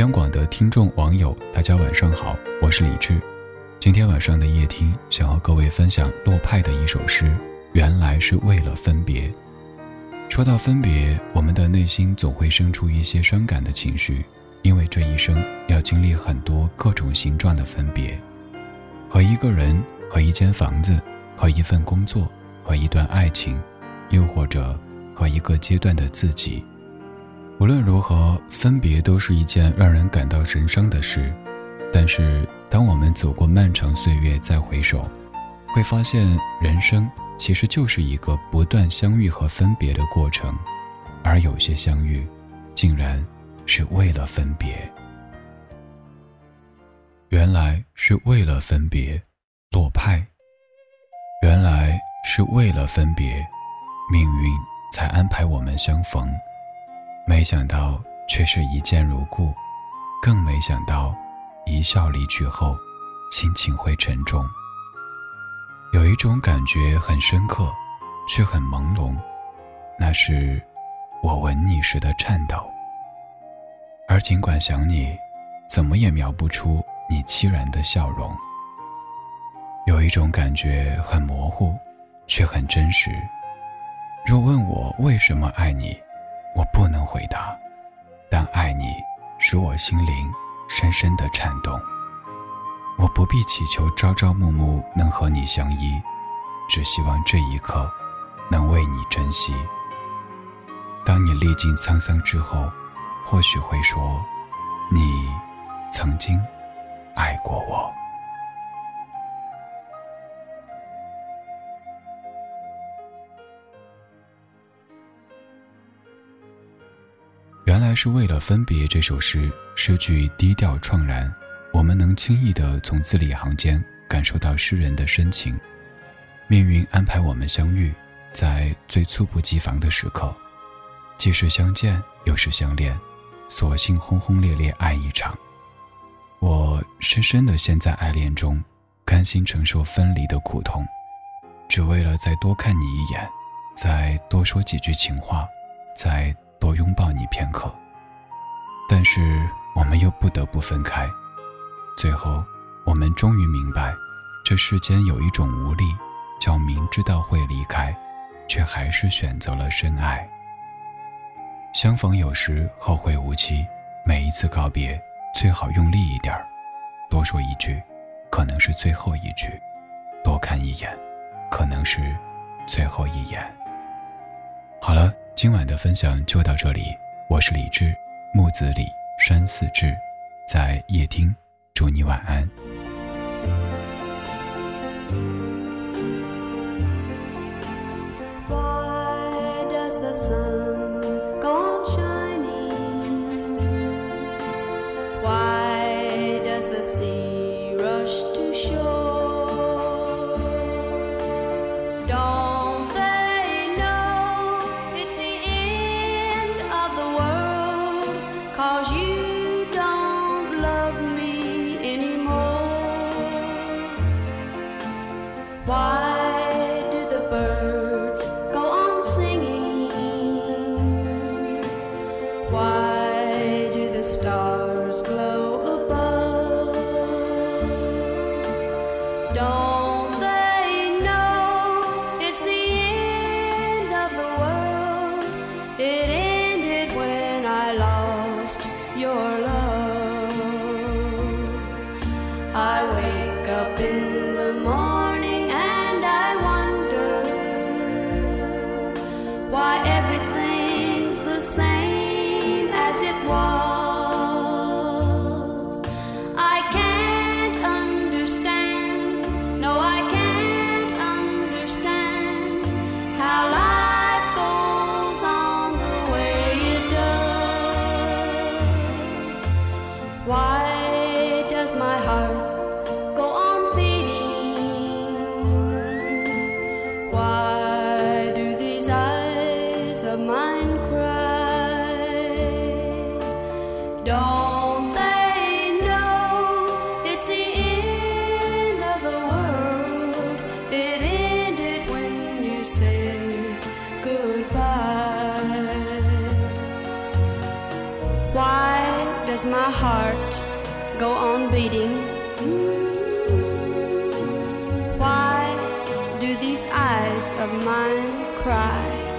央广的听众网友，大家晚上好，我是李志。今天晚上的夜听，想和各位分享洛派的一首诗。原来是为了分别。说到分别，我们的内心总会生出一些伤感的情绪，因为这一生要经历很多各种形状的分别，和一个人，和一间房子，和一份工作，和一段爱情，又或者和一个阶段的自己。无论如何，分别都是一件让人感到神伤的事。但是，当我们走过漫长岁月再回首，会发现人生其实就是一个不断相遇和分别的过程，而有些相遇，竟然是为了分别。原来是为了分别，落派。原来是为了分别，命运才安排我们相逢。没想到却是一见如故，更没想到一笑离去后，心情会沉重。有一种感觉很深刻，却很朦胧，那是我吻你时的颤抖。而尽管想你，怎么也描不出你凄然的笑容。有一种感觉很模糊，却很真实。若问我为什么爱你？我不能回答，但爱你使我心灵深深的颤动。我不必祈求朝朝暮暮能和你相依，只希望这一刻能为你珍惜。当你历尽沧桑之后，或许会说，你曾经爱过我。原来是为了分别。这首诗诗句低调怆然，我们能轻易地从字里行间感受到诗人的深情。命运安排我们相遇，在最猝不及防的时刻，既是相见又是相恋，索性轰轰烈烈爱一场。我深深地陷在爱恋中，甘心承受分离的苦痛，只为了再多看你一眼，再多说几句情话，再。多拥抱你片刻，但是我们又不得不分开。最后，我们终于明白，这世间有一种无力，叫明知道会离开，却还是选择了深爱。相逢有时，后会无期。每一次告别，最好用力一点儿，多说一句，可能是最后一句；多看一眼，可能是最后一眼。好了。今晚的分享就到这里，我是李志，木子李，山寺志，在夜听，祝你晚安。the stars glow. Why does my heart go on beating? Why do these eyes of mine cry?